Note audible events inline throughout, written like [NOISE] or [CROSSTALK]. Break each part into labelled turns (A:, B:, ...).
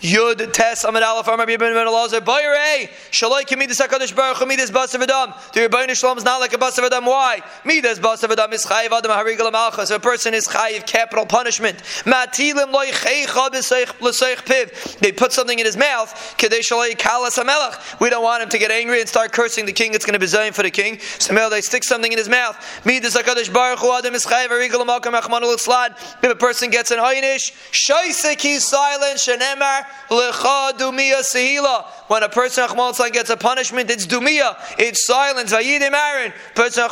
A: Yud Tes Amid Aleph Amar Ibn Ben Elazar Bayre Shaloi Kemidas Hakadosh Baruch Hu Midas Basav Adam. The Rebbeinu Shalom is not like a Basav Adam. Why? Midas Basav Adam is Chayiv Adam Harigal Malchus. A person is Chayiv capital punishment. Matilim Loi Cheicha B'Seich Piv. They put something in his mouth. Kadei Shaloi Kalas Hamelach. We don't want him to get angry and start cursing the king. It's going to be zayin for the king. So they stick something in his mouth. Midas Hakadosh Baruch Hu Adam is Chayiv Harigal Malchus Achmanul Itzlad. If a person gets an Haynish, Shaisik he's silent. Shenemar Lecha Dumia Sehila. When a person gets a punishment, it's Dumia. It's silence. Vayidim Aaron. Person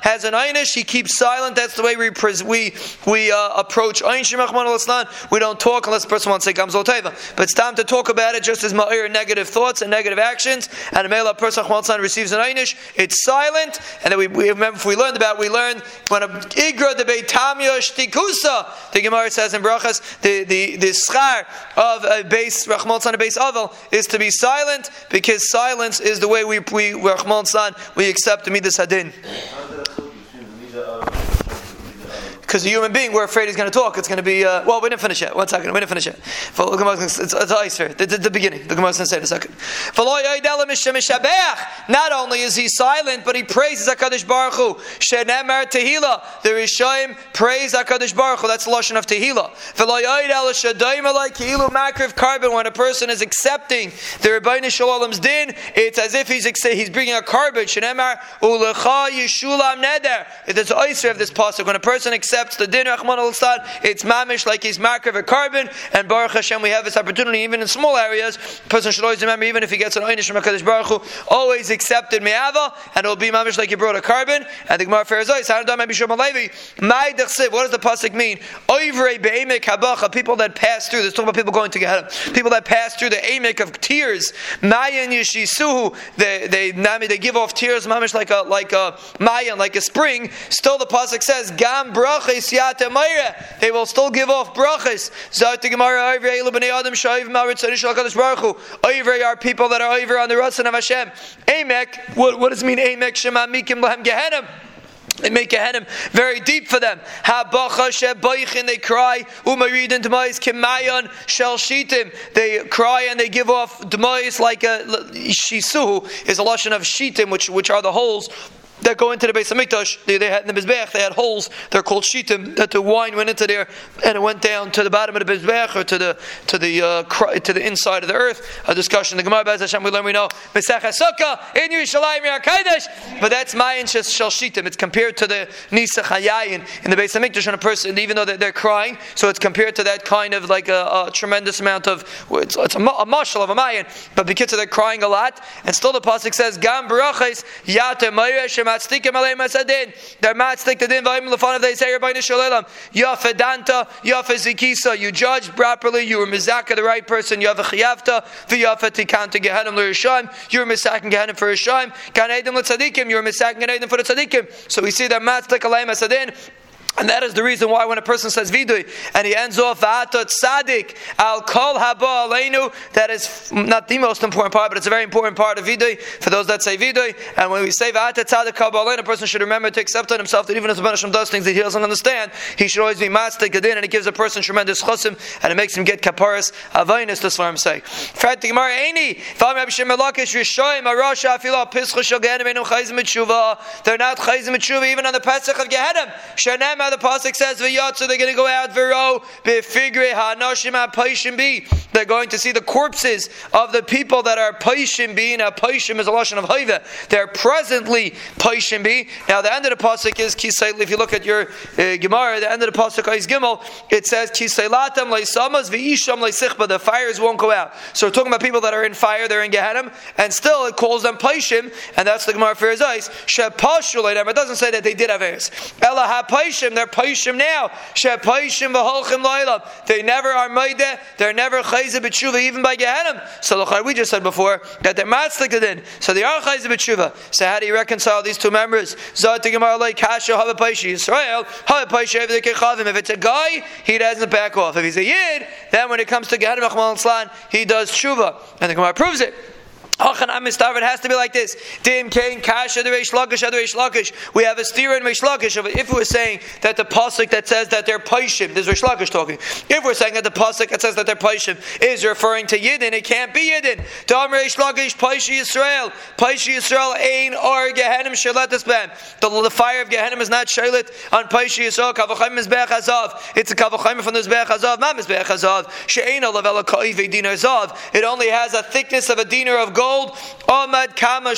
A: has an Einish, he keeps silent. That's the way we we we uh, approach Einshim We don't talk unless the person wants to say Gamzol Teva. But it's time to talk about it just as Ma'ir negative thoughts and negative actions. And a male person Achmal receives an Einish, it's silent. And then we, we remember if we learned about we learned when a Igra de Beitamya Shtikusa, the Gemara says in Brachas, the the the schar of a base Rahman a base Avel is to be silent because silence is the way we we Rahman we accept the Midas Hadin because a human being, we're afraid he's going to talk. It's going to be, uh, well, we didn't finish it. One second, we didn't finish it. It's, it's, it's. The, the, the beginning. The Gemara is going to say in a second. Not only is he silent, but he praises HaKadosh Baruch Hu. Shenemar Tehillah. The Rishayim praise HaKadosh Baruch Hu. That's the Lashon of carbon. When a person is accepting the Rebbeinu Shalom's din, it's as if he's he's bringing a carbon. Shenemar Ulecha Yeshulam Neder. It's icer of this pasuk. When a person accepts accepts the it's mamish like he's mark of a carbon, and Baruch Hashem, we have this opportunity even in small areas. Person should always remember, even if he gets an einish from HaKadosh Baruch Hu, always accepted me'ava, and it'll be mamish like he brought a carbon. And the Gemara Pharisees, what does the pasuk mean? People that pass through. This talking about people going to Gehenna. People that pass through the amek of tears. They they they give off tears, mamish like a like a mayan, like a spring. Still, the pasuk says gam They will still give off brachas. Over are people that are over on the Ratzon of Hashem. Amek. What, what does it mean? Amek shema mikim lahem gehenim. They make a henim very deep for them. They cry. They cry and they give off demois like a shisu is a lashon of shitim, which which are the holes that go into the base of Mikdash. They, they had in the Mizbech, they had holes. They're called shitim. That the wine went into there and it went down to the bottom of the Mizbech or to the to the uh, to the inside of the earth. A discussion. The Gemara Bez Hashem we learn we know Mesach Sukkah in Yerushalayim Yarkaidesh. But that's Mayan Shel Shitim. It's compared to the Nisa Chayayin in the base of Mikdash and a person, even though they're, crying, so it's compared to that kind of like a, a tremendous amount of it's, it's a, a marshal of a Mayan. But because they're crying a lot, and still the pasuk says Gam Barachas Yata matzdikim aleim asadin. They're matzdik the din v'ayim lefanav they say Rabbi Nishalaylam. Yafa danta, yafa zikisa. You judge properly. You were mizaka the right person. You have a chiyavta. V'yafa tikanta gehenim l'rishayim. You were misakin gehenim for rishayim. Gan edim l'tzadikim. You were misakin gan edim for the tzadikim. So we see that matzdik aleim asadin. And that is the reason why when a person says vidui and he ends off tzadik al kol haba aleinu, that is not the most important part, but it's a very important part of vidui for those that say vidui. And when we say tzadik haba aleinu, a person should remember to accept on himself that even if the Banashim does things that he doesn't understand, he should always be matzdik adin, and it gives a person tremendous chusim, and it makes him get kaparis avainis. That's what I'm saying. They're not chayzim tshuva even on the Pesach of Gehenim. Shanem the pasuk says v'yatzu they're going to go out v'ro b'figre ha'nashim ha'paishim bi. They're going to see the corpses of the people that are paishim bi. Now paishim is a lashon of hayva. They're presently paishim bi. Now the end of the pasuk is kisayl. If you look at your uh, gemara, the end of the pasuk is gimel. It says kisaylatam leisamas v'isham leisichba. The fires won't go out. So we're talking about people that are in fire. They're in Gehenim, and still it calls them paishim, and that's the gemara for his eyes. It doesn't say that they did have heirs. Ella ha they're paishim now. Shepaishim v'holchim lo'ilam. They never are maide. They're never chayze b'tshuva even by Gehenim. So we just said before that they're matzlik in. So they are chayze b'tshuva. So how do you reconcile these two members? Zot gemara like kasha hava paishi Israel hava paishi If it's a guy, he doesn't back off. If he's a yid, then when it comes to Gehenim he does tshuva, and the Gemara proves it. It has to be like this. Dim Kain Kasha the Reish Lakish the We have a steer in Reish Lakish. If we're saying that the pasuk that says that they're paishim, this is Reish Lakish talking. If we're saying that the pasuk that says that they're paishim is referring to Yidden, it can't be Yidden. Dam Reish Lakish Paishi Yisrael. Paishi Yisrael Ein Or Gehenim Shalatas Bam. The fire of Gehenim is not Shalit on Paishi Yisrael. Kavachim is Be'ach Hazav. It's a Kavachim from the Zbeach Hazav. Not Mizbeach Hazav. She'ein Alavela Ka'iv Dinar Zav. It only has a thickness of a dinar of gold gold. Ahmad Kama.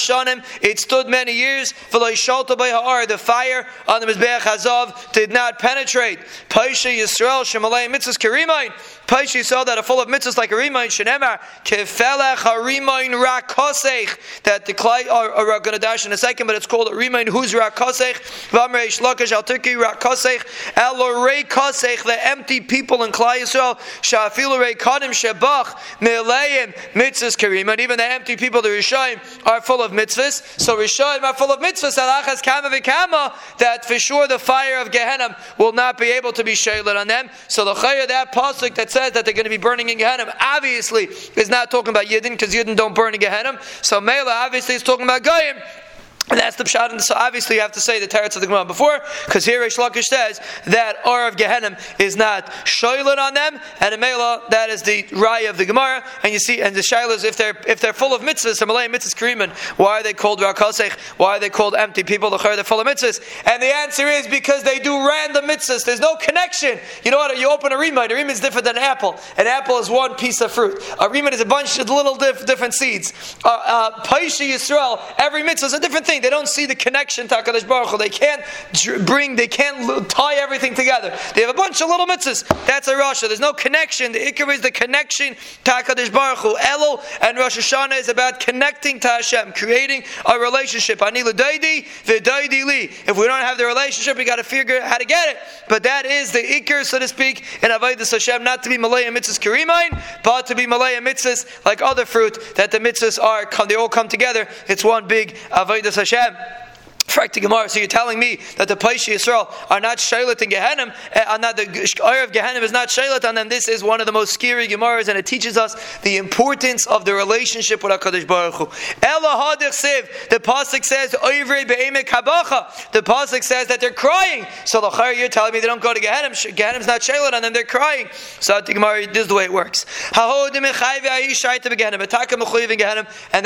A: It stood many years. The fire on the Mizbeach Hazav did not penetrate. Paisha Yisrael Shemalei Mitzvahs Kerimain. Paishi saw that are full of mitzvahs like a remind shenemar kefelech harimain rakosech that the klai are, uh, uh, going to dash in a second, but it's called a remind who's rakosech v'amrei shlokash al turki rakosech elorei kosech the empty people in klai Yisrael shafilu rei kadim shebach meleim mitzvahs karim even the empty people the Rishayim are full of mitzvahs so Rishayim are full of mitzvahs alachas kama v'kama that for sure the fire of Gehenna will not be able to be shaylat on them so the chayah that pasuk that says that they're going to be burning in Gehenna obviously is not talking about Yidden because Yidden don't burn in Gehenna. So Mela obviously is talking about Goyim. And that's the pshat. And so obviously you have to say the teretz of the Gemara before, because here Reish Lakish says that Or of Gehenim is not shoylin on them, and Mela that is the raya of the Gemara. And you see, and the shaila is if they're if they're full of mitzvahs, the Malay mitzvahs krimen, why are they called rakosech? Why are they called empty people? The they're full of mitzvahs. And the answer is because they do random mitzvahs. There's no connection. You know what? You open a remite. A remite is different than an apple. An apple is one piece of fruit. A remite is a bunch of little diff, different seeds. Uh, uh, Paisha Yisrael, every mitzvah is a different thing thing. They don't see the connection to HaKadosh Baruch Hu. They can't bring, they can't tie everything together. They have a bunch of little mitzvahs. That's a Rasha. There's no connection. The Ikar is the connection to HaKadosh Baruch Hu. Elul and Rosh Hashanah is about connecting to Hashem, creating a relationship. If we don't have the relationship, we got to figure out how to get it. But that is the Ikar, so to speak, in Avodah Hashem, not to be Malay and mitzvahs Karimain, but to be Malay and mitzvahs like other fruit, that the mitzvahs are, they all come together. It's one big Avodah Hashem. Frak Gemara. So you're telling me that the Paishi Yisrael are not Shailat in Gehenim, eh, and not the Oyer of Gehenim is not Shailat on them. This is one of the most scary Gemaras, and it teaches us the importance of the relationship with Hakadosh Baruch Hu. Ela. The pasuk says. The pasuk says that they're crying. So the Chayr, you're telling me they don't go to Gehenim. Gehenim's not Shailat on them. They're crying. So the Gemara, this is the way it works. And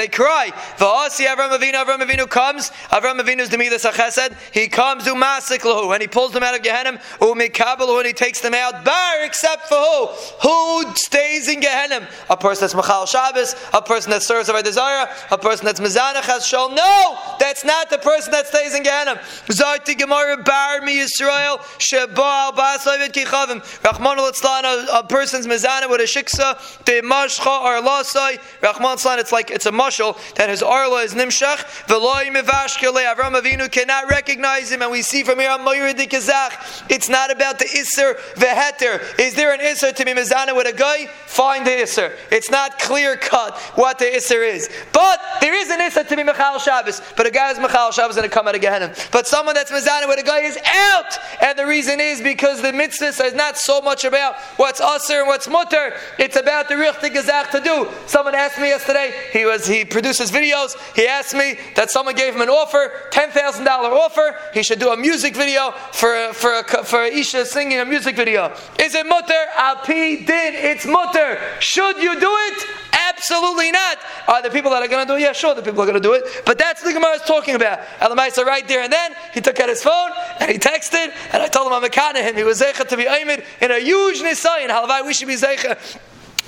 A: they cry. Avram Avinu. Avram Avinu comes. Avram Avinu is the Midas HaChesed. He comes umasik and he pulls them out of Gehenna, umikabelahu, and he takes them out. Bar, except for who? Who stays in Gehenna? A person that's Machal Shabbos, a person that serves a desire, a person that's Mizanach shown. No, that's not the person that stays in Gehenna. Zarti Gemara Bar Mi Yisrael Sheba Al Basavid Kichavim. Rachman al a person's Mizanah with a shiksa, the Mashcha or Lasai. Rachman al it's like it's a mushal that his arla is Nimshach. Veloy Mivashkele Avram Avinu cannot recognize him, and we see from here on Moirid Kazakh, it's not about the Isser Veheter. Is there an Isser to be Mizana with a guy? Find the Isser. It's not clear cut what the Isser is. But there is an Isser to be Michal Shabbos, but a guy is Michal Shabbos going to come out of Gehenna. But someone that's Mizana with a guy is out, and the reason is because the mitzvah is not so much about what's Usser and what's Mutter, it's about the Richtig Gazach to do. Someone asked me yesterday, he was he produces videos, he asked me that someone gave him an offer, 10,000 Thousand dollar offer, he should do a music video for, for, for Isha singing a music video. Is it mutter? Alpi did. It's mutter. Should you do it? Absolutely not. Are the people that are going to do it? Yeah, sure, the people are going to do it. But that's the Gemara is talking about. Elamaisa right there and then, he took out his phone and he texted, and I told him I'm a him. He was Zecha to be Aymed in a huge Nisayin. Halvai, we should be Zecha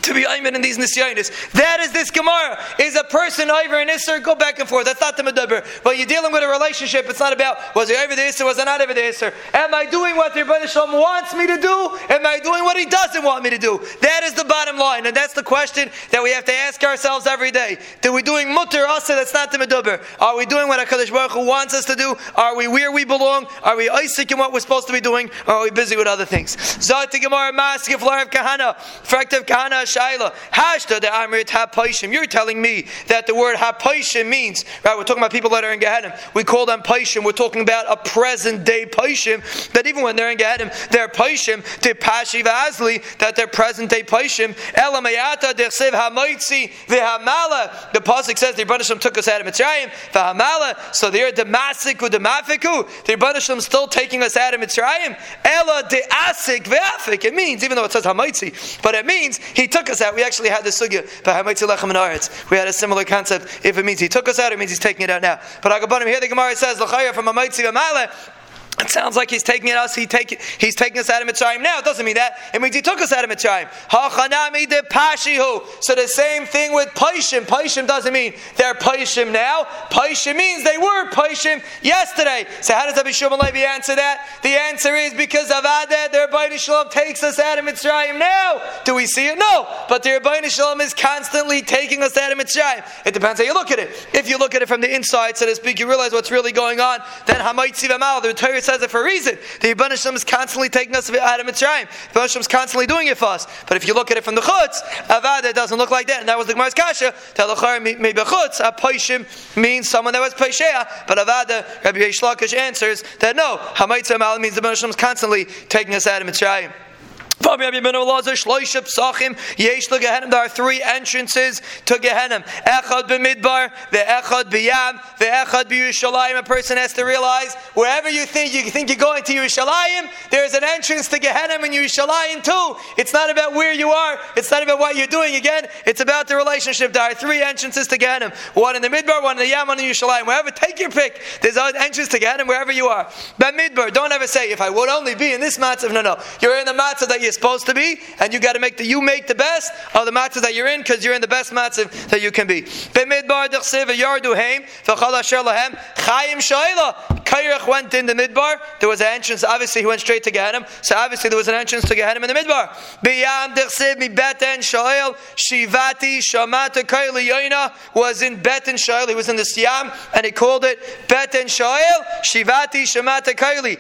A: to be Ayman in these Nisyanis. That is this Gemara. Is a person over an Isser? Go back and forth. That's not the Medaber. But you're dealing with a relationship. It's not about was he over the Isser, was I not over the Isser? Am I doing what the Rebbe Shalom wants me to do? Am I doing what he doesn't want me to do? That is the bottom line. And that's the question that we have to ask ourselves every day. Are we doing Mutter Asa? That's not the Medaber. Are we doing what HaKadosh Baruch Hu wants us to do? Are we where we belong? Are we Isaac in what we're supposed to be doing? Or are we busy with other things? Zot Gemara Maskif Kahana. Frektiv Kahana shaila. Hashta de amrit hapaishim. You're telling me that the word hapaishim means, right? We're talking about people that are in Gehenna. We call them paishim. We're talking about a present day paishim. That even when they're in Gehenna, they're paishim. De pashi v'azli. That they're present day paishim. Elamayata dechsev hamoitzi v'hamala. The pasuk says the Rebbeinu took us out of Mitzrayim. V'hamala. So they're demasik u'demafiku. The Rebbeinu still taking us out of Mitzrayim. Ela de asik v'afik. It means, even though it says hamoitzi, but it means he took us out. We actually had the sugya. We had a similar concept. If it means he took us out, it means he's taking it out now. But Agabanim here the Gemara says, from a it sounds like he's taking us. He take, he's taking us out of Mitzrayim now. It doesn't mean that. It means he took us out of Mitzrayim. Hachanami de pashihu. So the same thing with paishim. Paishim doesn't mean they're paishim now. Paishim means they were paishim yesterday. So how does Rabbi Shimon Levi answer that? The answer is because Avada, their Rabbi Shalom takes us out of Mitzrayim now. Do we see it? No. But the Rabbi Shalom is constantly taking us out of Mitzrayim. It depends how you look at it. If you look at it from the inside, so to speak, you realize what's really going on. Then Hamaitzi Vamal, the Torah says it for a reason. The Yibban Hashem is constantly taking us out of Mitzrayim. Yibban Hashem is constantly doing it for us. But if you look at it from the Chutz, Avad, it doesn't look like that. And that was the Gemara's Kasha. Telachar maybe Chutz, a Paishim means someone that was Paishea. But Avada, Rabbi Yesh answers that no, Hamaitza means the Yibban Hashem is constantly taking us out of Mitzrayim. There are three entrances to Gehenna. Echad b'midbar, the echad b'yam, the echad b'Yerushalayim. A person has to realize wherever you think you think you're going to Yerushalayim, there's an entrance to Gehenna in Yerushalayim too. It's not about where you are. It's not about what you're doing. Again, it's about the relationship. There are three entrances to Gehenna. One in the midbar, one in the yam, one in Yerushalayim. Wherever, take your pick. There's an entrance to Gehenna wherever you are. But midbar, don't ever say if I would only be in this matzah. No, no. You're in the matzah that you you're supposed to be, and you got to make the you make the best of the matzah that you're in because you're in the best matzah that you can be. Kairach went in the midbar. There was an entrance. Obviously, he went straight to Gehenim. So obviously, there was an entrance to Gehenim in the midbar. Beten shivati was in beten shoel. He was in the Siam, and he called it beten shoel shivati shamata kaili.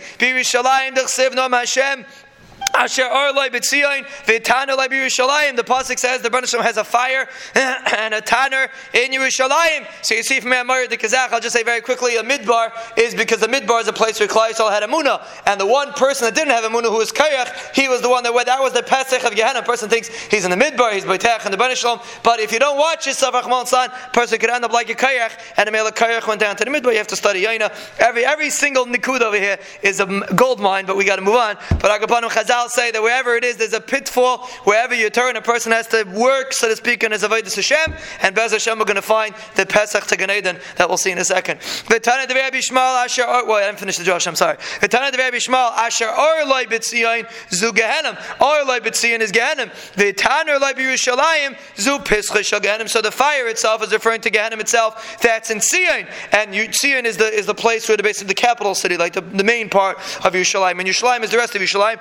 A: The pasuk says the Rebbeinu has a fire [COUGHS] and a tanner in Yerushalayim. So you see from Amar the Kazakh, I'll just say very quickly, a midbar is because the midbar is a place where Klai had a munah, and the one person that didn't have a munah who was Kayach, he was the one that went. That was the Pesach of Gehenna. A person thinks he's in the midbar, he's B'Tech and the Shalom. But if you don't watch yourself, Rahman San, person could end up like a Kayach, and the Melech Kayach went down to the midbar. You have to study Yaina. Every every single nikud over here is a gold mine, but we got to move on. But Agapanu Chazal Chazal say that wherever it is, there's a pitfall. Wherever you turn, a person has to work, so to speak, in his avodas Hashem. And Bez Hashem, we're going to find the Pesach to Gan Eden that we'll see in a second. The Tana de Rabbi Shmuel Asher. Well, I didn't finish the Josh. I'm sorry. The Tana de Rabbi Asher Or Loi B'Tzion Zu Gehenim. Or Loi B'Tzion is Gehenim. The Tana Loi B'Yerushalayim Zu Pischa Gehenim. So the fire itself is referring to Gehenim itself. That's in Sion, and Sion is the is the place where the base of the capital city, like the, the main part of Yerushalayim. And Yerushalayim is the rest of Yerushalayim.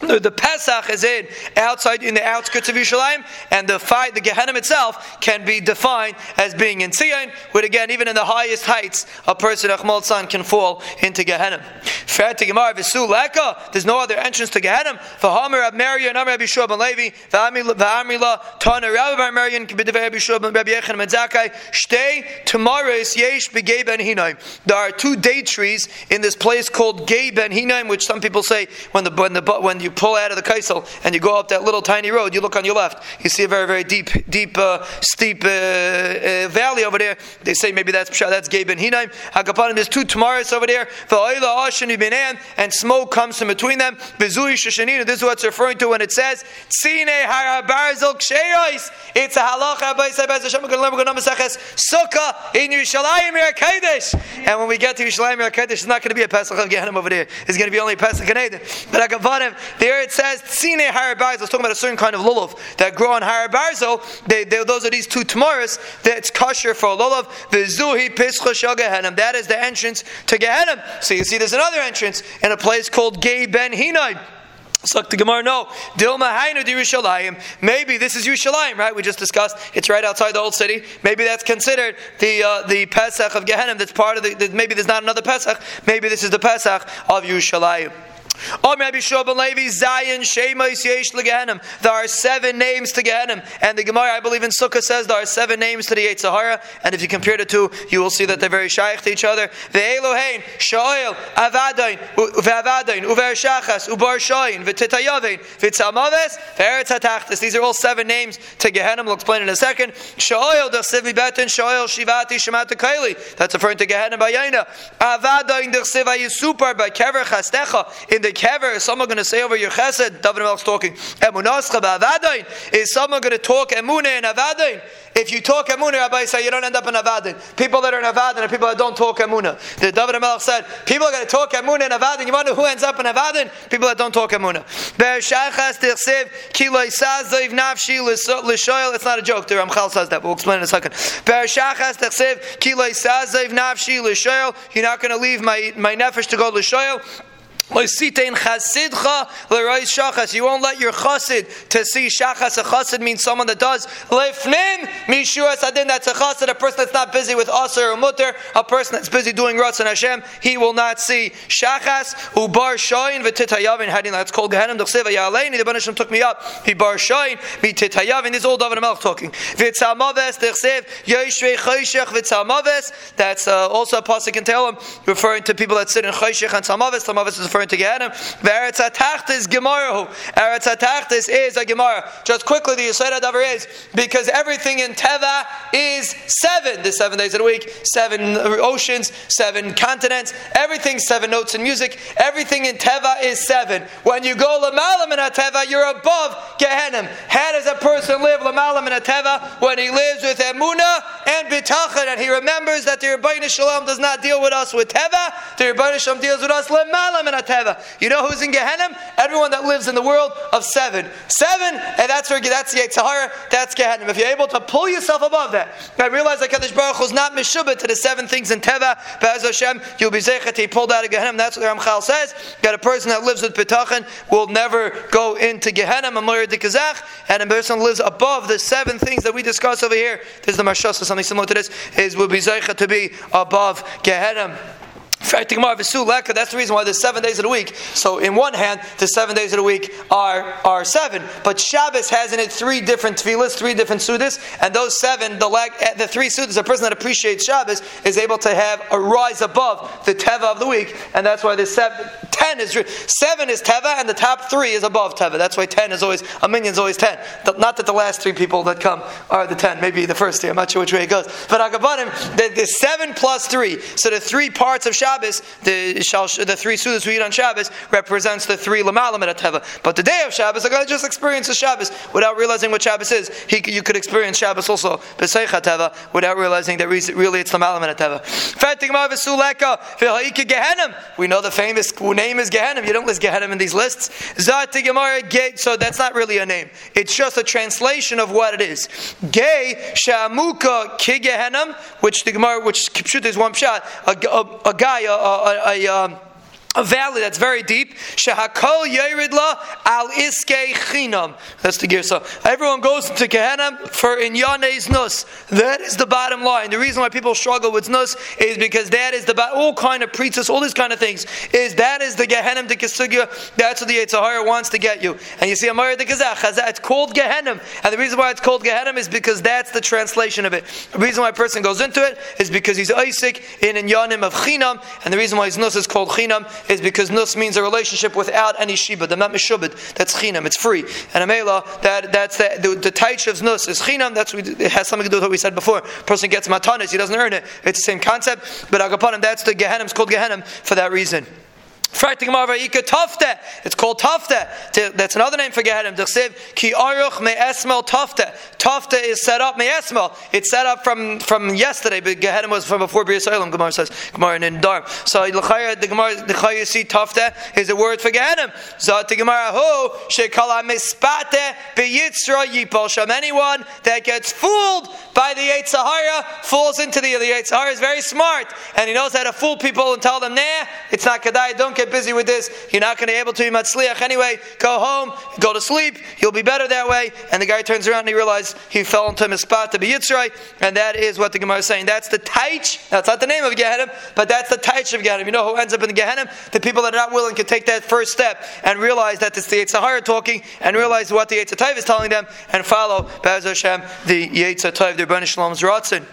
A: The, the Pesach is in outside in the outskirts of Yerushalayim, and the fight, the Gehenna itself, can be defined as being in Tzion. But again, even in the highest heights, a person Achmal San can fall into Gehenna. There's no other entrance to Gehenna. For Homer Rab Marion, Rabbi Yeshua ben Levi, V'Amrila, Tana Rabbi Bar Rabbi Yeshua ben Rabbi Yechon ben Zakkai, Shtei Yesh ben Hinaim. There are two date trees in this place called Gay ben Hinaim, which some people say when the when the when you pull out of the Kaisel and you go up that little tiny road, you look on your left, you see a very, very deep, deep, uh, steep uh, uh, valley over there. They say maybe that's that's Gabe Hinaim. Hakapanim, there's two Tamaris over there. And smoke comes from between them. This is what it's referring to when it says, It's a halacha. Sukkah in Yerushalayim Kodesh. And when we get to Yerushalayim Kodesh, it's not going to be a Pesach Gehenim over there. It's going to be only Pesach and Eden. But Hakapanim, there it says Tzine Harabarzel. It's talking about a certain kind of lulav that grow on Harabarzel. They, they, those are these two tamaris that's kosher for lulav. Vizuhi Pischa Shagahenim. That is the entrance to Gehenim. So you see, there's another entrance in a place called Gay Ben Hinai. Suck the Gemara, no. Dilma Hainu Yerushalayim. Maybe this is Yerushalayim, right? We just discussed. It's right outside the old city. Maybe that's considered the uh, the Pesach of Gehenim. That's part of the. Maybe there's not another Pesach. Maybe this is the Pesach of Yerushalayim. There are seven names to Gehenim. And the Gemara, I believe in Sukkah, says there are seven names to the Yetzirah. And if you compare the two, you will see that they're very shaykh to each other. Ve'elohein, Sha'il, Avadain, Ve'avadain, Uver Shachas, Ubar Shain, Ve'titayavein, Ve'tzamaves, Ve'eretz HaTachtis. These are all seven names to Gehenim. We'll explain in a second. Sha'il, Dechsiv Betin, Sha'il, Shivati, Shemata Kaili. That's referring to Gehenim Bayayna. Avadain, Dechsiv Ayisupar, by Kever Chastecha. In the kever, is someone going to say over your chesed? David Melch's talking. Is someone going to talk emune and avadain? If you talk emuna, Rabbi say you don't end up in avadin. People that are in avadin are people that don't talk emuna. The David Melch said people are going to talk emuna and avadin. You wonder who ends up in avadin? People that don't talk emuna. It's not a joke. The Ramchal says that. We'll explain in a second. You're not going to leave my my nefesh to go l'shoyel. You won't let your chassid to see shachas. A chassid means someone that does lefnim mishur sadin. That's a chassid, a person that's not busy with aser or mutter, a person that's busy doing ratzon Hashem. He will not see shachas ubar shoyin v'titayavin. Heading that's called gehenim d'chsiva yaleini. The Banishim took me up. He bar shoyin v'titayavin. This is all David Melch talking. V'tzamaves d'chsiv yoshvei choshech v'tzamaves. That's uh, also a pasuk in Tehillim referring to people that sit in choshech and tzamaves. Tzamaves is referring to Gehenim. Eretz HaTachtis Gemarahu. Eretz HaTachtis is a Gemara. Just quickly, the Yisrael Davar is because everything in Teva is seven. The seven days of the week, seven oceans, seven continents, everything seven notes in music. Everything in Teva is seven. When you go Lamalam in a Teva, you're above Gehenim. How does a person live Lamalam in a Teva? When he lives with Emuna and Bitachon, and he remembers that the Rebbeinu Shalom does not deal with us with Teva, the Rebbeinu Shalom deals with us Lamalam in Teva. You know who's in Gehenna? Everyone that lives in the world of seven. Seven, and that's where that's the Yitzhahara, that's Gehenna. If you're able to pull yourself above that, I realize that Kaddish Baruch Hu is not Meshubah to the seven things in Teva, as Hashem, you'll be Zechet, he pulled out of Gehenna. That's what Ramchal says. That a person that lives with Bitachan will never go into Gehenim, Amor de Kazach, and a person lives above the seven things that we discuss over here. There's the Mashas, something similar to this, is will be Zechet to be above Gehenim. That's the reason why there's seven days of the week. So, in one hand, the seven days of the week are, are seven. But Shabbos has in it three different tefillahs, three different sudas, and those seven, the, eh, the three sudas, a person that appreciates Shabbos is able to have a rise above the teva of the week, and that's why the seven, ten is seven is teva, and the top three is above teva. That's why ten is always a minyan is always ten. Not that the last three people that come are the ten. Maybe the first three. I'm not sure which way it goes. But Agabanim, the, the seven plus three. So the three parts of Shabbos Shabbos, the, the three sudas we eat on Shabbos represents the three lamalam at. But the day of Shabbos, a guy just experiences Shabbos without realizing what Shabbos is. He, you could experience Shabbos also without realizing that really it's lamalam at. We know the famous name is Gehenim. You don't list Gehenim in these lists. So that's not really a name. It's just a translation of what it is. Gay Shamuka Ki which the Gemara, which is one shot, a, a, a guy a, a, a, um, a valley that's very deep. Shehakol yeridla al iske chinam. That's the girsa. Everyone goes to Gehenna for in yanes nus. That is the bottom line. The reason why people struggle with nus is because that is the all kind of preachers, all these kind of things. Is that is the Gehenna de Kisugya. That's what the Yitzhahara wants to get you. And you see Amar de Kazach. It's called Gehenna, and the reason why it's called Gehenna is because that's the translation of it. The reason why a person goes into it is because he's Isaac in in yanim of chinam, and the reason why his nus is called chinam is because nus means a relationship without any shiba. The not. That's chinam. It's free. And amela that that's the the, the of nus is chinam. That's it has something to do with what we said before. person gets matanis, he doesn't earn it. It's the same concept. But agapanim, that's the gehenim. It's called gehenim for that reason. It's called Tafta. That's another name for Gehenim. Ki Aruch Me'esmel Tafta. Tafta is set up Me'esmel. It's set up from, from yesterday, but Gehenim was from before Bria Salem, Gemara says. Gemara in Dar. So the Gemara, the Chaya see Tafta is a word for Gehenim. Zat the Gemara, Ho, Shekala Mispate Beyitzra Yipol Sham. Anyone that gets fooled by the Yitzhahara falls into the, the Yitzhahara is very smart, and he knows how to fool people and tell them, nah, it's not Kedai, don't get get busy with this. You're not going to be able to be matzliach anyway. Go home, go to sleep. You'll be better that way. And the guy turns around and he realizes he fell into a to be Yitzray. And that is what the Gemara is saying. That's the taich. That's not the name of Gehenna, but that's the taich of Gehenna. You know who ends up in the Gehenna? The people that are not willing to take that first step and realize that it's the Yitzhahara talking and realize what the Yitzhahara is telling them and follow Be'ez Hashem, the Yitzhahara, the Rebbeinu Shalom's Ratzin.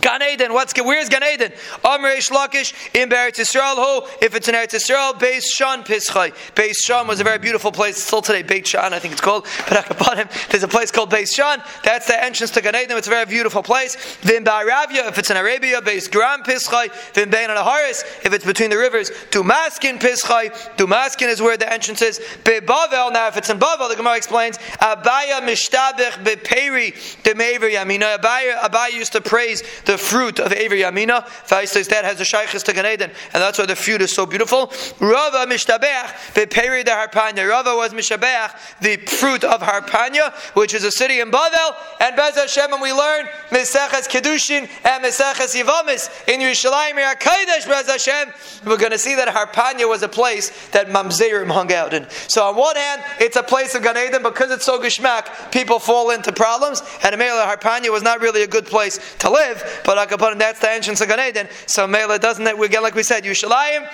A: Gan Eden, what's where's Gan Eden? Amr Lakish in Eretz Yisrael. Who, if it's in Eretz Yisrael, Beis Shan Pischai. Beis Shan was a very beautiful place. Still today, Beit Shan, I think it's called. [LAUGHS] But him, there's a place called Beis Shan. That's the entrance to Gan Eden. It's a very beautiful place. Vim Ba'aravia, if it's in Arabia, Beis Gram Pischai. Vim Bein Haris, if it's between the rivers. Dumaskin Pischai. Dumaskin is where the entrance is. Be Bavel. Now, if it's in Bavel, the Gemara explains Abaya Mishtabich Beperi Demever Yamina. Abaya, Abaya used to praise the fruit of Avery Yamina. Fai says that has a shaykhis to Gan Eden, and that's why the fruit is so beautiful. Rava Mishtabech, Beperi de Harpanya. Rava was Mishabech, the fruit of Harpanya, which is a city in Bavel, and Bez Hashem, and we learn Meseches Kedushin and Meseches Yivamis in Yerushalayim HaKadosh Bez Hashem. We're going to see that Harpanya was a place that Mamzerim hung out in. So on one hand, it's a place of Gan Eden because it's so gishmak, people fall into problems, and Amela Harpanya was not really a good place to live. But Akapanim, that's the entrance of Gan Eden. So Mela doesn't that again like we said, Yushalayim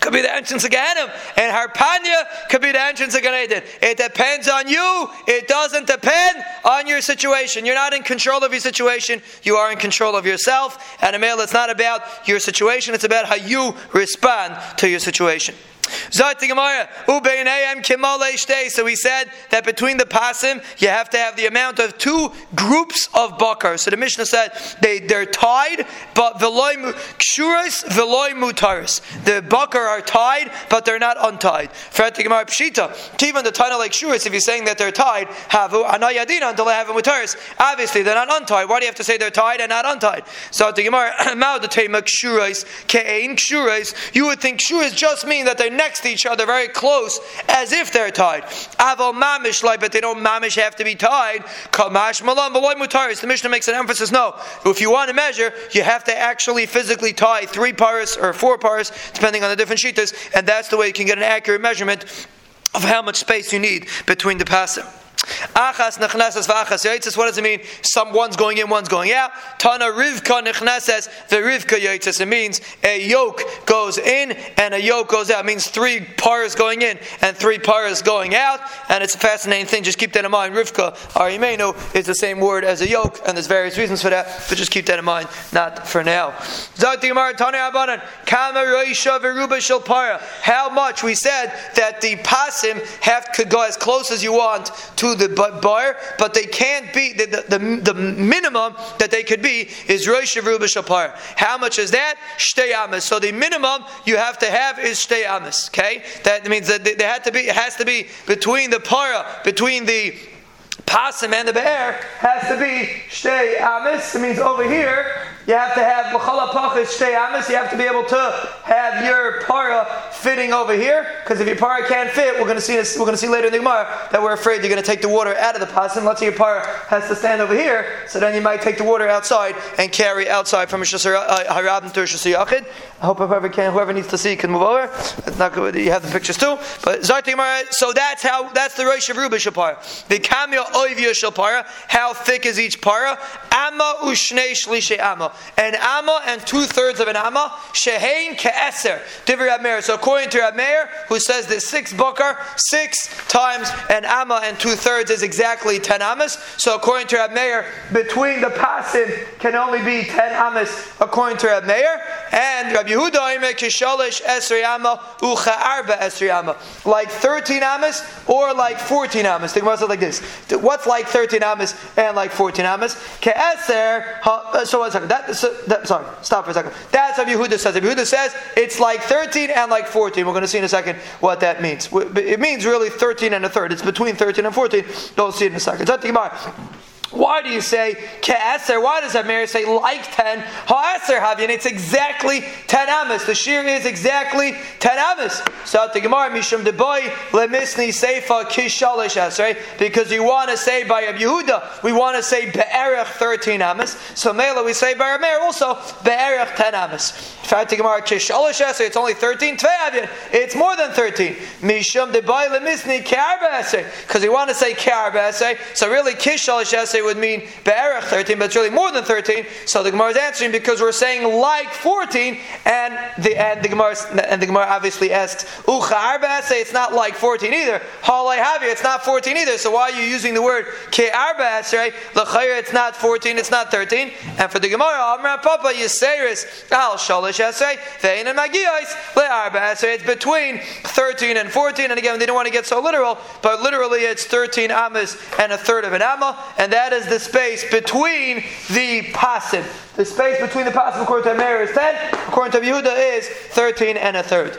A: could be the entrance of Gehenna, and Harpanya could be the entrance of Gan Eden. It depends on you. It doesn't depend on your situation. You're not in control of your situation. You are in control of yourself. And Emil, it's not about your situation. It's about how you respond to your situation. So we said that between the pasim, you have to have the amount of two groups of bakar. So the Mishnah said they, they're tied, but veloy kshuras, mutaris. The bakar are tied, but they're not untied. Even the title like shuras, if you're saying that they're tied, have anayadina until they have mutaris. Obviously, they're not untied. Why do you have to say they're tied and not untied? So the Gemara, [CLEARS THROAT] you would think shuras just mean that they're next to each other, very close, as if they're tied. Aval mamish like, but they don't mamish have to be tied. Kamash malam b'loy mutaris. The Mishnah makes an emphasis. No, if you want to measure, you have to actually physically tie three paras or four paras, depending on the different shitas, and that's the way you can get an accurate measurement of how much space you need between the pasim. Achas v'achas. What does it mean? Some one's going in, one's going out. Tana rivka nechneses v'rivka yotzes. It means a yoke goes in and a yoke goes out. It means three pars going in and three pars going out. And it's a fascinating thing. Just keep that in mind. Rivka, arimenu, is the same word as a yoke, and there's various reasons for that. But just keep that in mind. Not for now. How much we said that the pasim have could go as close as you want to the bar, but they can't be the, the, the, the minimum that they could be is Rosh Shapar. How much is that? Shtei Amas. So the minimum you have to have is Shtei Amas. Okay, that means that they, had to be. It has to be between the para, between the Pasim and the Be'er has to be Shtei Amis. It means over here you have to have Amis. You have to be able to have your para fitting over here. Because if your para can't fit, we're going to see we're going to see later in the Gemara that we're afraid you're going to take the water out of the Pasim. Let's say your para has to stand over here. So then you might take the water outside and carry outside from a uh, Harabim to Shasiyachid. I hope whoever can, whoever needs to see can move over. It's not good. You have the pictures too. But so that's how that's the Rosh of Ruba Shapar. The Kamil Oivya Shapara. How thick is each para? Amma Ushnei Shlishe An Amma and two thirds of an Amma. Shehain Ke'eser. Divir Meir. So according to Rab Meir, who says that six Bukar, six times an Amma and two thirds is exactly ten Ammas. So according to Rab Meir, between the Pasim can only be ten Ammas according to Rab Meir. And Rabbi Yehuda Imek Kishalish Esri Amma Ucha Arba Esri Amma. Like 13 Amas or like 14 Amas. Think about it like this. What's like 13 Amas and like 14 Amas? Ke'eser, so one second. That, so, that, sorry, stop for a second. That's what Yehuda says. Yehuda says it's like 13 and like 14. We're going to see in a second what that means. It means really 13 and a third. It's between 13 and 14. Don't see it in a second. Why do you say ke'eser? Why does Amir say like 10? Ha'eser havyin. It's exactly 10 amas. The shear is exactly 10 amas. So the Gemara, Mishum deboy lemisni seifa kishalish esrei. Because you want to say by Yehuda, we want to say be'erech 13 amas. So Mela, we say by Amir also be'erech 10 amas. Fact the Gemara, kishalish esrei, it's only 13. Tvei it's more than 13. Mishum deboy lemisni ke'arba esrei. Because you want to say ke'arba esrei. So really, kishalish esrei would mean be'erech 13, but it's really more than 13. So the Gemara is answering because we're saying like 14, and the and the Gemara and the Gemara obviously asks ucha say it's not like 14 either. Halay havi, it's not 14 either. So why are you using the word ke arba say l'chayr? It's not 14, it's not 13. And for the Gemara, Amra Papa Yiseris al shalish say vein and magiyos le arba say it's between 13 and 14. And again, they don't want to get so literal, but literally it's 13 amas and a third of an amma, and that is the space between the pasim. The space between the pasim according to Amir is 10, according to Yehuda is 13 and a third.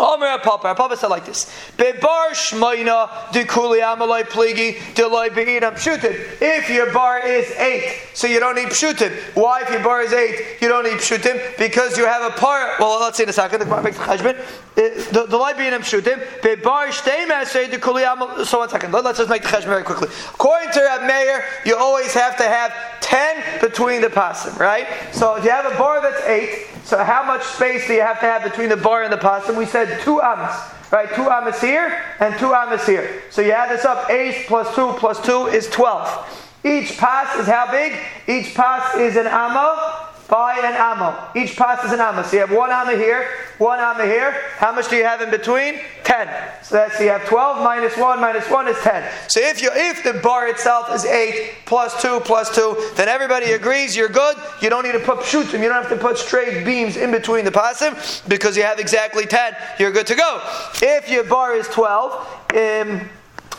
A: Omer Papa, Papa said like this: Bebar shmayna dekuli amalai pligi be'inam pshutim. If your bar is eight, so you don't need pshutim. Why, if your bar is eight, you don't need pshutim? Because you have a par. Well, let's see in a second. The Gemara makes cheshbon. Uh, the delay be'inam pshutim. Bebar shtei masay dekuli amal. So one second. Let's just make the cheshbon very quickly. According to Rab Meir, you always have to have ten between the pasim, right? So if you have a bar that's eight. So how much space do you have to have between the bar and the pasim? We said two amas. Right, two amas here and two amas here. So you add this up, eight plus two plus two is 12. Each pass is how big? Each pass is an amma by an amma. Each pass is an amma. So you have one amma here, one amma here. How much do you have in between? 10. So that's you have 12 minus 1 minus 1 is 10. So if you if the bar itself is 8 plus 2 plus 2, then everybody agrees you're good. You don't need to put pshutim. You don't have to put straight beams in between the pasim because you have exactly 10. You're good to go. If your bar is 12, um,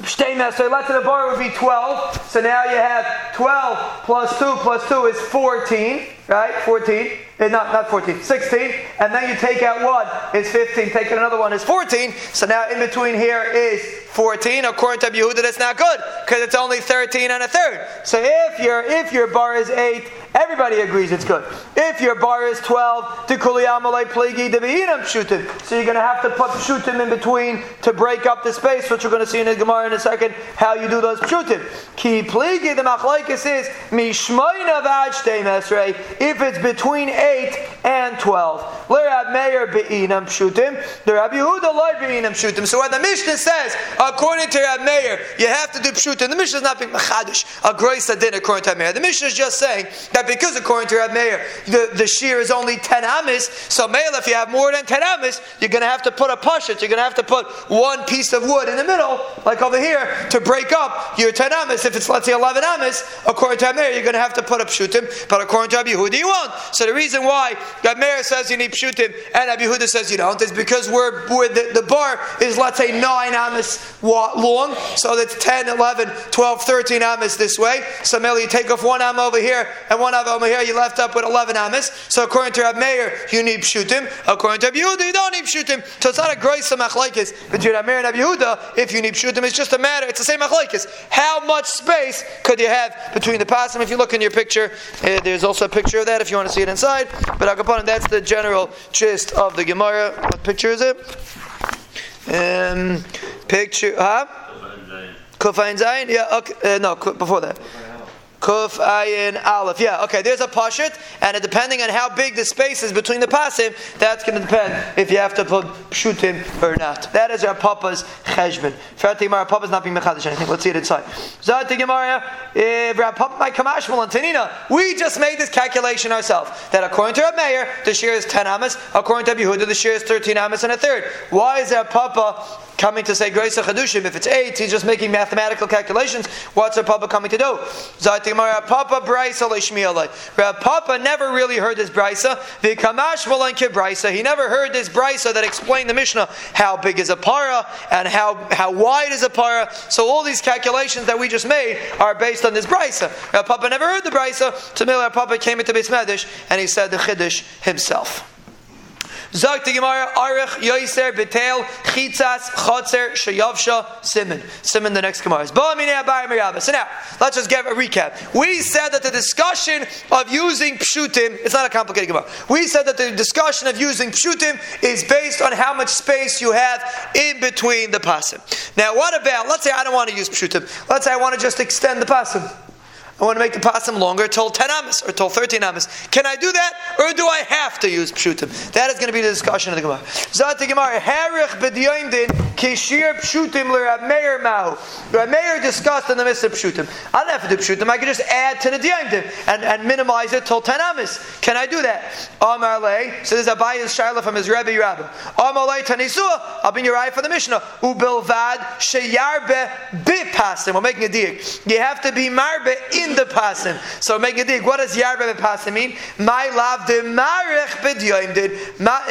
A: so let's say the bar would be 12. So now you have 12 plus 2 plus 2 is 14, right? 14. Eh, not, not 14, 16. And then you take out one it's 15. Take out another one is 14. So now in between here is 14. According to Yehuda, that's not good because it's only 13 and a third. So if your if your bar is 8, everybody agrees it's good. If your bar is 12, to kuliyamalai pligi debiinam shutim. So you're going to have to put shutim in between to break up the space, which we're going to see in the Gemara in a second, how you do those shutim. Ki pligi, the machlaikis is mishmoina v'ad. If it's between 8 and 12. L'rab meir be'inam shutim. The Rabbi Yehuda loy be'inam shutim. So when the Mishnah says, according to Rab Meir, you have to do pshutim, the Mishnah is not being machadish, a grace din according to Rab Meir. The Mishnah is just saying that because according to Rab Meir, the, the shear is only 10 amis, so Meir, if you have more than 10 amis, you're going to have to put a pashit, you're going to have to put one piece of wood in the middle, like over here, to break up your 10 amis. If it's, let's say, 11 amis, according to Rab Meir, you're going to have to put a pshutim, but according to Rab Yehuda, you won't. So the reason why Rab Meir says you need pshutim and Rab Yehuda says you don't is because we're, we're the, the bar is, let's say, 9 amis long, so that's 10, 11, 12, 13 amas this way. So merely you take off one amma over here and one amma over here, you left up with 11 amas. So according to Rab Meir, you need pshutim. According to Rab Yehuda, you don't need pshutim. So it's not a great machlaikis between Rab Meir and Rab Yehuda. If you need pshutim, it's just a matter, it's the same machlaikis. How much space could you have between the pasim? If you look in your picture, uh, there's also a picture of that if you want to see it inside. But Akapanim, that's the general gist of the Gemara. What picture is it? Um, picture, huh? Kufayin Zayin? Yeah, okay. Uh, no, before that. Kuf Ayin Aleph. Yeah, okay, there's a Pashit, and depending on how big the space is between the Pasim, that's going to depend if you have to put Pshutim or not. That is our Papa's Cheshbon. Fatima, our Papa's not being Mechadish anything. Let's see it inside. Zati Gemara, our Papa my Kamash Tanina, we just made this calculation ourselves. That according to our Mayor, the share is 10 Amas, according to Yehuda, the share is 13 Amas and a third. Why is our Papa coming to say Grace of Chadushim. If it's eight, he's just making mathematical calculations. What's a Papa coming to do? Papa Brisa Papa never really heard this Brisa. The Brisa. He never heard this Brisa that explained the Mishnah how big is a para and how, how wide is a para. So all these calculations that we just made are based on this Brisa. Papa never heard the Brisa. So Papa came into Beis Medish and he said the Chiddush himself. Zog the Gemara, Arich, Yoiser, Betel, Chitzas, Chotzer, Shayavsha, Simon. Simon, the next Gemara. So now, let's just get a recap. We said that the discussion of using Pshutim, it's not a complicated Gemara. We said that the discussion of using Pshutim is based on how much space you have in between the Pasim. Now, what about, let's say I don't want to use Pshutim. Let's say I want to just extend the Pasim. I want to make the pasim longer till 10 amas or till 13 amas. Can I do that or do I have to use pshutim? That is going to be the discussion of the Gemara. Zat the Gemara, Harich b'diyoimdin kishir pshutim l'Rab Meir mahu. Rab Meir discussed in the midst of pshutim. I don't have to do pshutim. I can just add to the diyoimdim and, and minimize it till 10 amas. Can I do that? Amar lei. So this is Abaya's shaila from his Rebbe Rabbi. Amar lei tanisua. I'll be your eye for the Mishnah. Ubilvad sheyarbe bipasim. We're making a diak. You have to be marbe in the pasim. So make a dig. What does yarbe pasim mean? My love the marich b'dyoim did. Uh, uh,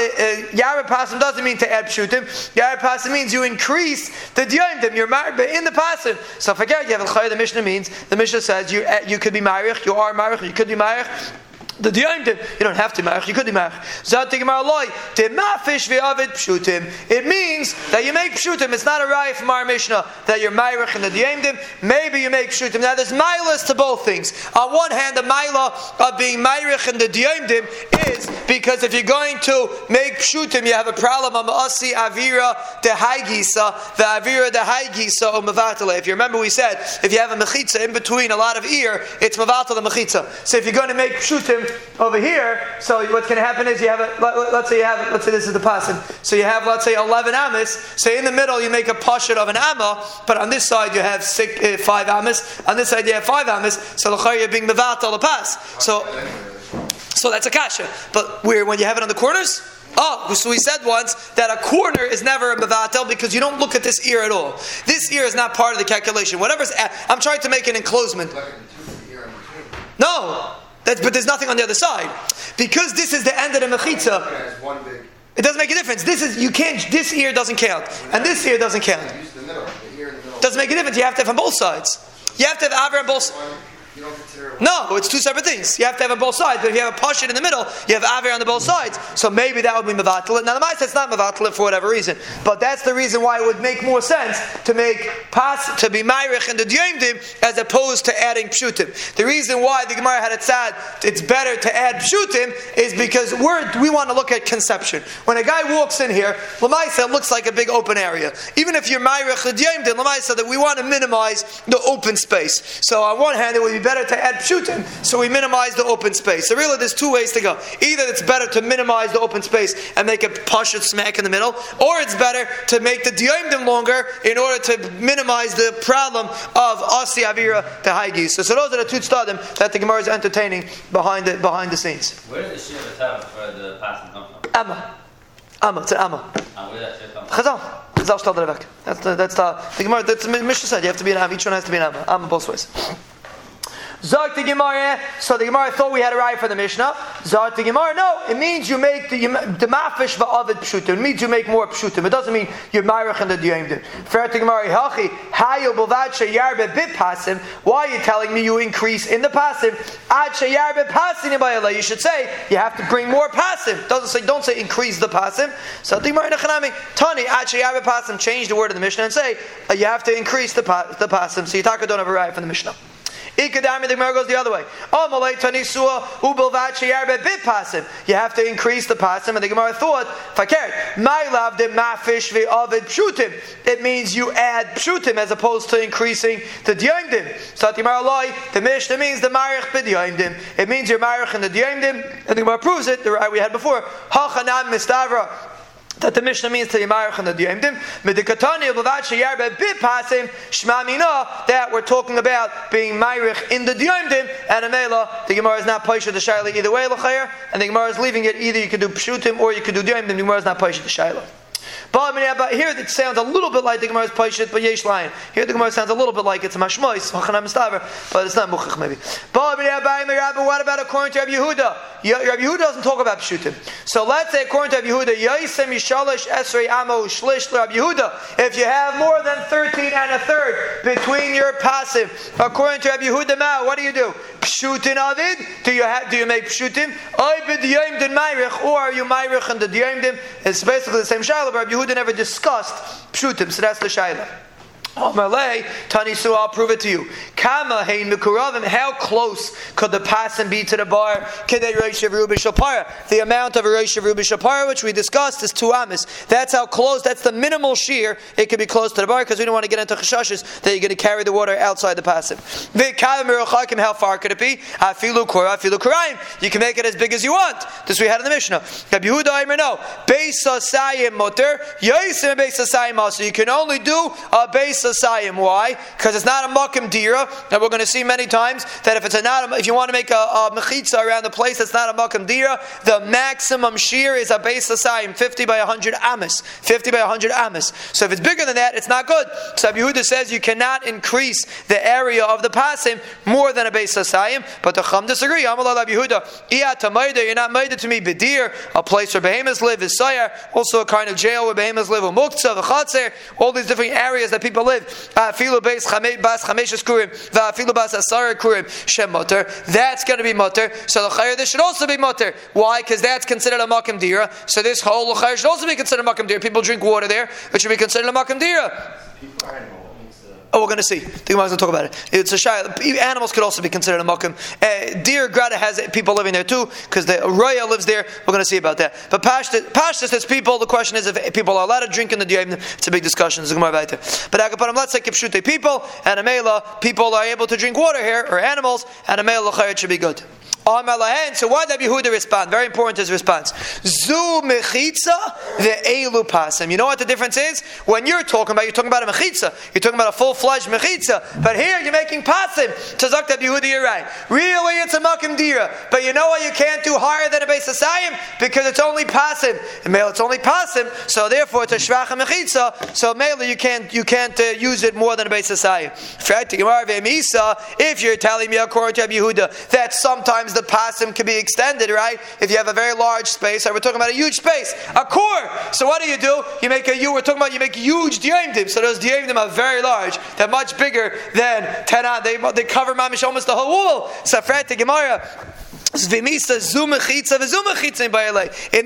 A: yarbe pasim doesn't mean to add pshutim. Yarbe pasim means you increase the dyoim You're marbe in the pasim. So forget you have the Mishnah means the Mishnah says you uh, you could be marich. You are marich. You could be marich. The diyandim, you don't have to march, you could march. It means that you make pshutim. It's not a raya from our Mishnah that you're myrich in the diyandim. Maybe you make pshutim. Now there's milas to both things. On one hand, the mila of being myrich in the diyandim is because if you're going to make pshutim, you have a problem asi avira de haigisa, the avira de haigisa or mavatale. If you remember, we said if you have a mechitza in between a lot of ear, it's mavatal the mechitza. So if you're going to make pshutim, over here, so what's going to happen is you have a, let, us say you have, let's say this is the pasim. So you have, let's say, 11 amas. So in the middle you make a pashut of an amma, but on this side you have six, uh, five amas. On this side you have five amas. So the you're being mevatel the pass. So, so that's a kasha. But where when you have it on the corners, Oh, so we said once that a corner is never a mevatel because you don't look at this ear at all. This ear is not part of the calculation. Whatever's, at, I'm trying to make an enclosement. No, that's, but there's nothing on the other side. Because this is the end of the mechitza. It doesn't make a difference. This is you can't. This ear doesn't count, and this ear doesn't count. Doesn't make a difference. You have to have on both sides. You have to have aver on both. No, it's two separate things. You have to have on both sides. But if you have a pashit in the middle, you have aver on the both sides. So maybe that would be mavatal. Now the mice it's not mavatal for whatever reason. But that's the reason why it would make more sense to make pas to be myrich and the dyomdim as opposed to adding pshutim. The reason why the Gemara had it said it's better to add pshutim is because we're, we want to look at conception. When a guy walks in here, lamaisa looks like a big open area. Even if you're myrich the dyomdim, lamaisa that we want to minimize the open space. So on one hand, it would be better to add pshutim, so we minimize the open space. So really, there's two ways to go. Either it's better to minimize the open space and make a pashut smack in the middle, or it's better to make the diomdim longer in order to minimize the problem of asi avira behaigi. So, so those are the two stadim that the Gemara is entertaining behind the behind the scenes.
B: Where did the shiva for the passing come from?
A: Amma. Amma, it's an Amma.
B: And where did that come
A: from? Chazal. That's the, that's the, the Gemara, that's the Mishnah said, you have to be an Amma. Each one has to be an Amma. Amma both ways. Zog the Gemara. So the Gemara thought we had a right for the Mishnah. Zog the Gemara. No, it means you make the mafish va'avid pshutim. It means you make more pshutim. It doesn't mean you're myrich and the diyemdim. Fair to Gemara. Hachi hayo b'vad sheyarbe bit pasim. Why are you telling me you increase in the pasim? Ad sheyarbe pasim You should say you have to bring more pasim. Doesn't say don't say increase the pasim. So the Gemara nechanami tani ad sheyarbe pasim. Change the word of the Mishnah and say uh, you have to increase the the pasim. So you talk don't have a right from the Mishnah. Ikadami, the Gemara goes the other way. Oh, you have to increase the pasim, and the Gemara thought, fakert, my love the mafish ve'avid pshutim. It means you add pshutim as opposed to increasing the diomdim. So the Gemara the Mishnah means the marich b'diomdim. It means you're marich in the diomdim, and the Gemara proves it, the right we had before. Hachanam mistavra that the Mishnah means to Yimarach and the Diyemdim. Medikatani Bavad Sheyarbe Bipasim Shmamina that we're talking about being Myrich in the Diyemdim and Amela. The Gemara is not Paisha the Shaila either way, Lachayer, and the Gemara is leaving it either you could do Pshutim or you could do Diyemdim. The Gemara is not Paisha the Shaila. But here it sounds a little bit like the Gemara's Paishit, but Yesh Lion. Here the Gemara sounds a little bit like it's a Mashmois, but it's not Muchach maybe. But What about according to Rabbi Yehuda? Rabbi Yehuda doesn't talk about pshutim. So let's say according to Rabbi Yehuda, Yaisem Yishalish Esrei Amo Shlish Rabbi Yehuda. If you have more than 13 and a third between your passive, according to Rabbi Yehuda what do you do? Pshutin Avid? Do you have, do you make pshutim? Oibid Yomdin Mayrich, or are you Mayrich and the Yomdim? It's basically the same Shiloh, but Yehuda never discussed pshutim, so that's the Shiloh. Malay, Tanisu, I'll prove it to you. Kama hein mikuravim. How close could the pasim be to the bar? Kedei Rosh Rubi Shapara. The amount of Rosh Rubi Shapara, which we discussed, is two amis. That's how close. That's the minimal shear. It could be close to the bar because we don't want to get into chashashes that you're going to carry the water outside the pasim. How far could it be? Afilu kora, afilu karaim. You can make it as big as you want. This we had in the Mishnah. Rabbi Yehuda Aimer no. Beis asayim mutter. Yosim beis asayim So you can only do a base Why? Because it's not a Makim Dira, and we're going to see many times that if it's a not, a, if you want to make a, a mechitza around the place that's not a Makim Dira, the maximum shear is a base Asayim, 50 by 100 amis. 50 by 100 amis. So if it's bigger than that, it's not good. So Yehuda says you cannot increase the area of the pasim more than a base Asayim, but the Chum disagree. Amallah Yehuda, you're not made to me Bedir, a place where behemoths live, is Sayar, also a kind of jail where behemoths live, Muktzah, the Chatzer, all these different areas that people live live. Uh, Afilu base bas kurim, va'afilu bas asara kurim shem mutter. That's going to be mutter. So the chayyur this should also be mutter. Why? Because that's considered a makam dira. So this whole chayyur should also be considered a makam dira. People drink water there, it should be considered a makam dira. Oh, we're going to see. The Gemara's going to talk about it. It's a shy. Animals could also be considered a makom. Uh, deer Grata has people living there too, because the Raya lives there. We're going to see about that. But Pashtas, there's people. The question is if people are allowed to drink in the Diyavim. It's a big discussion. It's a Gemara But Agaparam, let's say Kipshute people and a Mela, people are able to drink water here, or animals, and a Mela should be good. So why did Yehuda respond? Very important his response. Zu mechitza the elu pasim. You know what the difference is? When you're talking about, you're talking about a mechitza. You're talking about a full-fledged mechitza. But here you're making pasim. Tazak Yehuda, you're right. Really, it's a makim dira. But you know what? You can't do higher than a base asayim because it's only pasim. And male, it's only pasim. So therefore, it's a shvacha mechitza. So male, you can't you can't uh, use it more than a base asayim. If you're telling me according to Yehuda that sometimes the the pasim can be extended, right? If you have a very large space, right? we're talking about a huge space, a core. So what do you do? You make a you. We're talking about you make huge diamdim. So those diamdim are very large. They're much bigger than tenah. They they cover mamish almost the whole wall. Safret Gemara. In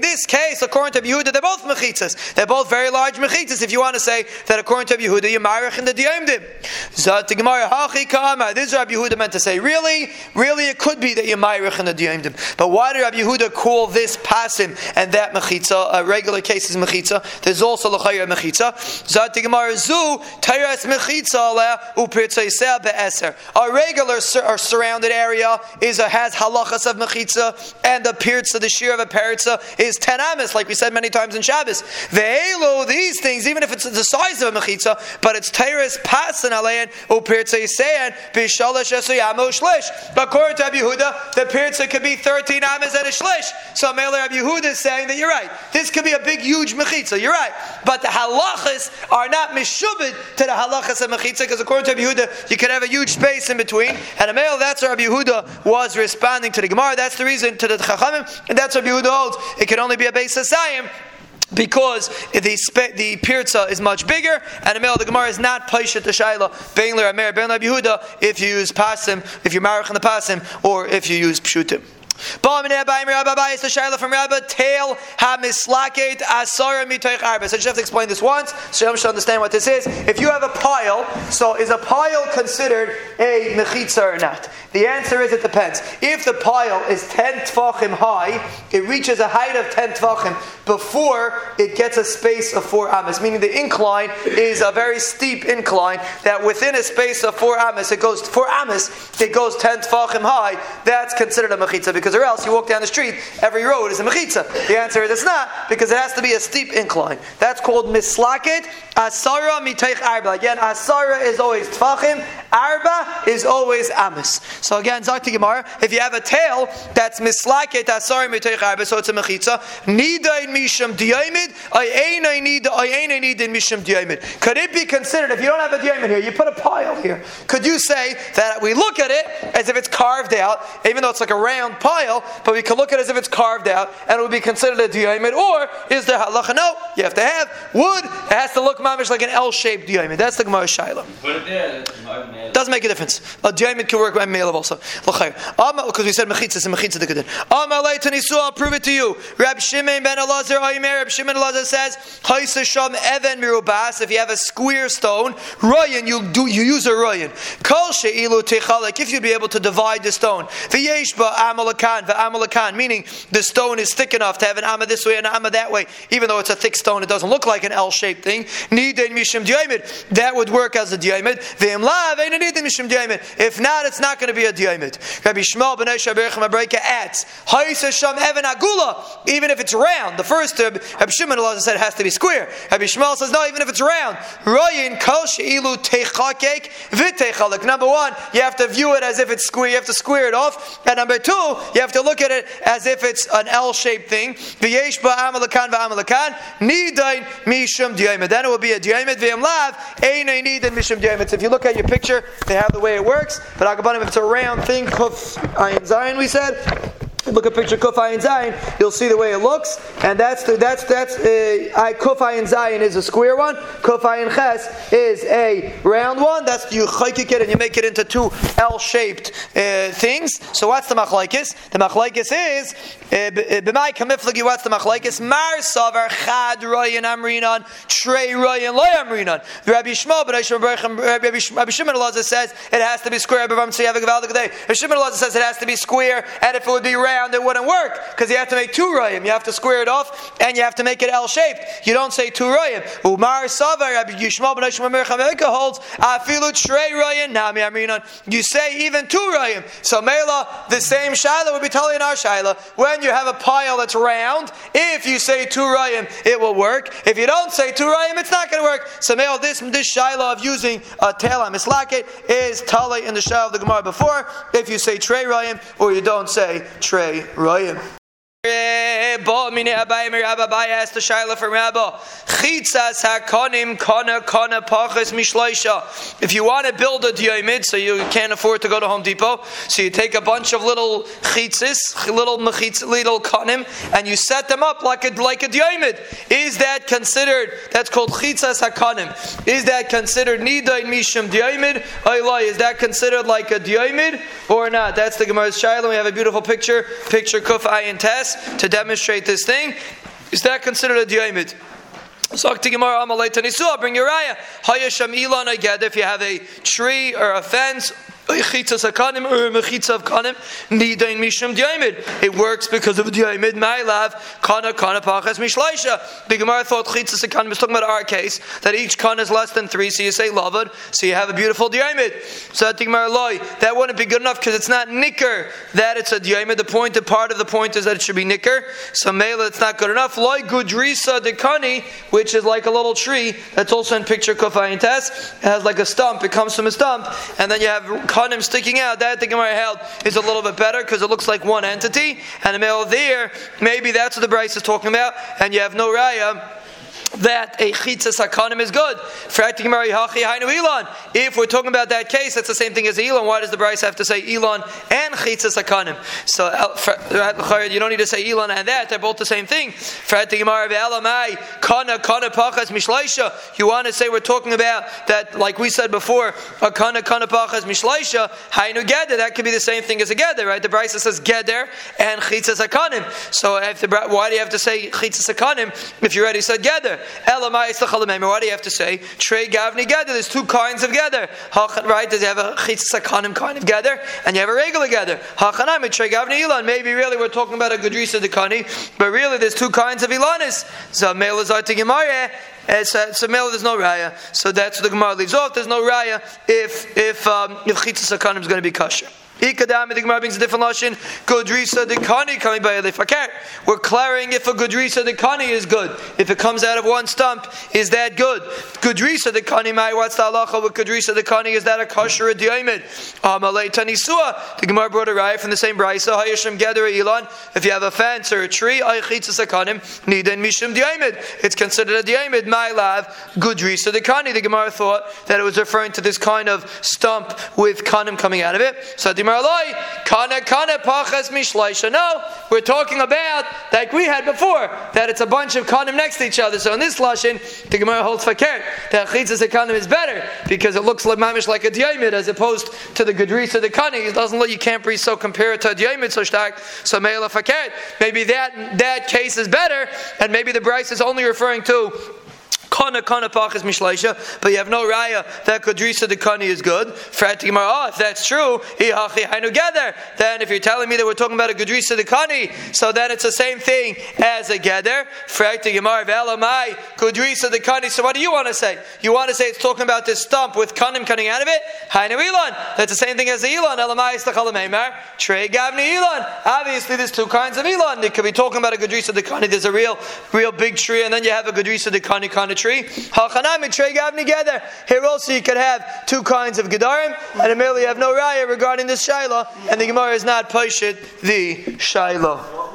A: this case, according to Yehuda, they're both mechitzas. They're both very large mechitzas. If you want to say that according to Yehuda, you're marich in the diyamdim. This is Rabbi Yehuda meant to say. Really, really, it could be that you're marich in the diyamdim. But why did Rabbi Yehuda call this pasim and that mechitza? A regular case is mechitza. There's also lachayah mechitza. Zat Gemara zu tayras mechitza upirtzay be'eser. A regular or surrounded area is a, has halachas of mechitza, and the pirtza, the shear of a peritza, is ten amis, like we said many times in Shabbos. Ve'elu, these things, even if it's the size of a mechitza, but it's teres pasan alein, u pirtza yisayan, bishalash esayamo shlish. But according to Rabbi Yehuda, the pirtza could be 13 amis and a shlish. So Mele Rabbi Yehuda is saying that you're right. This could be a big, huge mechitza. You're right. But the halachas are not mishubid to the halachas of mechitza, because according to Rabbi Yehuda, you could have a huge space in between. And a male, that's where Rabbi Yehuda was responding to the Gemara. Gemara. That's the reason to the Chachamim, and that's what Yehuda holds. It can only be a base Asayim because the spe- the pirza is much bigger, and the male the Gemara is not paisha to shaila bein Amer ben Yehuda if you use pasim, if you're marich in the pasim, or if you use pshutim. It's from Rabbi Tail. So I just have to explain this once so you should understand what this is. If you have a pile, so is a pile considered a mechitza or not? The answer is it depends. If the pile is 10 tvachim high, it reaches a height of 10 tvachim before it gets a space of 4 amas, meaning the incline is a very steep incline that within a space of 4 amas, it goes 4 amas, it goes 10 tvachim high, that's considered a mechitza because or else you walk down the street, every road is a mechitza. The answer is it's not because it has to be a steep incline. That's called mislaket asara miteich arba. Again, asara is always tfachim, arba is always amis. So again, Zakti Gemara, if you have a tail that's mislaket asara miteich arba, so it's a mechitza. Nidain misham diamid, ayenai nida ayenai nida misham diamid. Could it be considered if you don't have a diamid here, you put a pile here? Could you say that we look at it as if it's carved out, even though it's like a round pile, but we can look at it as if it's carved out, and it would be considered a diamid? Or is there halacha? No, you have to have wood. It has to look mamish like an L-shaped diamid. That's the Gemara Shaila.
B: Put it there. it's my mail.
A: Doesn't make a difference. A diamid can work by mail also. Because we said mechitza, and mechitza the good. Amalei tanisu, I'll prove it to you. Rab Shimon ben Elazar, Oimer, Rab Shimon Elazar says, Haisa sham even mirubas. If you have a square stone, royan, you do you use a royan. Kol she'ilu techalek. If you'd be able to divide the stone, v'yesh meaning the stone is thick enough to have an amma this way and an amma that way. Even though it's a thick stone, it doesn't look like an L-shaped thing. That would work as a diamid. If not, it's not going to be a diamid. Rabbi Shmuel ben adds, even agula. Even if it's round. The first uh, Rabbi Shimon Allah said it has to be square. Rabbi Shmuel says no, even if it's round. Number one, you have to view it as if it's square. You have to square it off. And number two, you have to look at it as if it's an L-shaped thing. Then it will be a mishum if you look at your picture, they have the way it works. But if it's a round thing, we said. Look at picture Kuf Ayin Zayin, you'll see the way it looks, and that's the, that's that's uh, I Kuf Ayin Zayin is a square one, Kuf Ayin Ches is a round one. That's you chaykik it and you make it into two L-shaped uh, things. So what's the machlaikis? The machlaikis is b'may kamiflagi. What's the machlaikis? Mar savar chad royan amrinan trey royan loy amrinan. Rabbi Shmuel ben Rabbi Shimon Elazar says it has to be square. Rabbi Shimon Elazar says it has to be square, and if it would be round, it wouldn't work because you have to make two royim. You have to square it off, and you have to make it L-shaped. You don't say two royim. Umar savar Rabbi Yishmael ben Shmuel holds afilu trey royim nami amrinan. You say even two royim. So Mela, the same shaila would be telling our shaila when you have a pile that's round. If you say two royim, it will work. If you don't say two royim, it's not going to work. So Mela, this this shaila of using a tail on mislaket is tali in the shaila of the Gemara before. If you say trey royim or you don't say say if you want to build a diamid, so you can't afford to go to Home Depot, so you take a bunch of little chitzis, little mechitz, little konim, and you set them up like a like a. Is that considered? That's called chitzas hakonim. Is that considered nidain mishum diamid? Is that considered like a diamid or not? That's the Gemara's Shaila. We have a beautiful picture, picture kuf ayin test to demonstrate this thing. Is that considered a diamid? So to Gemara Amalei Tanisua, bring raya. Hayasham Elon Aged, if you have a tree or a fence It works because of the diamid. Ma'alav kana kana pachas mishleisha. The Gemara thought chitzas hakanim is talking about our case that each kana is less than three, so you say lavad, so you have a beautiful diamid. So the Gemara loy that wouldn't be good enough because it's not nicker that it's a diamid. The point, the part of the point is that it should be nicker. So mela, it's not good enough. Loy gudrisa dekani, which is like a little tree. That's also in picture kofayin test. It has like a stump. It comes from a stump, and then you have kanim sticking out, that the Gemara held is a little bit better because it looks like one entity. And the male there, maybe that's what the Bryce is talking about, and you have no raya that a chitzas hakanim is good. If we're talking about that case, that's the same thing as Elon. Why does the Bryce have to say Elon and chitzas hakanim? So uh, you don't need to say Elon and that; they're both the same thing. You want to say we're talking about that, like we said before, a kana kana pachas mishlaisha hainu geder. That could be the same thing as a geder, right? The Bryce says geder and chitzas hakanim. So the, why do you have to say chitzas hakanim if you already said geder? What do you have to say? Trey gavni gather. There's two kinds of gather. Right? Does you have a chitzakanim kind of gather, and you have a regular gather. Hachanam trey gavni ilan. Maybe really we're talking about a gadrisa dekani, but really there's two kinds of ilanis. So melazar gemara. It's a, it's a male, there's no raya. So that's what the Gemara leaves off. There's no raya if if um, if chitzas is going to be kosher. Ikadami, the Gemara brings a different lashon. Godrisa de kani coming by a We're clarifying if a godrisa de kani is good. If it comes out of one stump, is that good? Godrisa de kani, my what's the halacha with godrisa de kani? Is that a kosher diamid? Um, Amalei tanisua. The Gemara brought a riot from the same brisa. Hayashim gedera ilan. If you have a fence or a tree, aychitzas akanim niden mishum diamid. It's considered a diamid. My lav godrisa de kani. The Gemara thought that it was referring to this kind of stump with kanim coming out of it. So the No, we're talking about like we had before that it's a bunch of kanim next to each other. So in this lashon, the Gemara holds fakir that chitzas kanim is better because it looks like mamish like a diamid as opposed to the gedrisa the kani. It doesn't look you can't be so compare it to a diamid so stark. So meila fakir. Maybe that that case is better, and maybe the Bryce is only referring to Pachas mishlaisha, but you have no raya that Kudrisa the Kani is good. Oh, if that's true, together. Then if you're telling me that we're talking about a Kudrisa the Kani, so then it's the same thing as a Geder. Velamai, Kudrisa the Kani. So what do you want to say? You want to say it's talking about this stump with Kanim coming out of it? Hainu Elon. That's the same thing as the Elon. Elamai Stachalameimar. Trey Gavni Elon. Obviously, there's two kinds of Elon. You could be talking about a Kudrisa the Kani. There's a real, real big tree, and then you have a Kudrisa the Kani kind of tree tree. Together. Here also you could have two kinds of gedarim, and you have no raya regarding this shaila, and the Gemara is not poshit the shaila.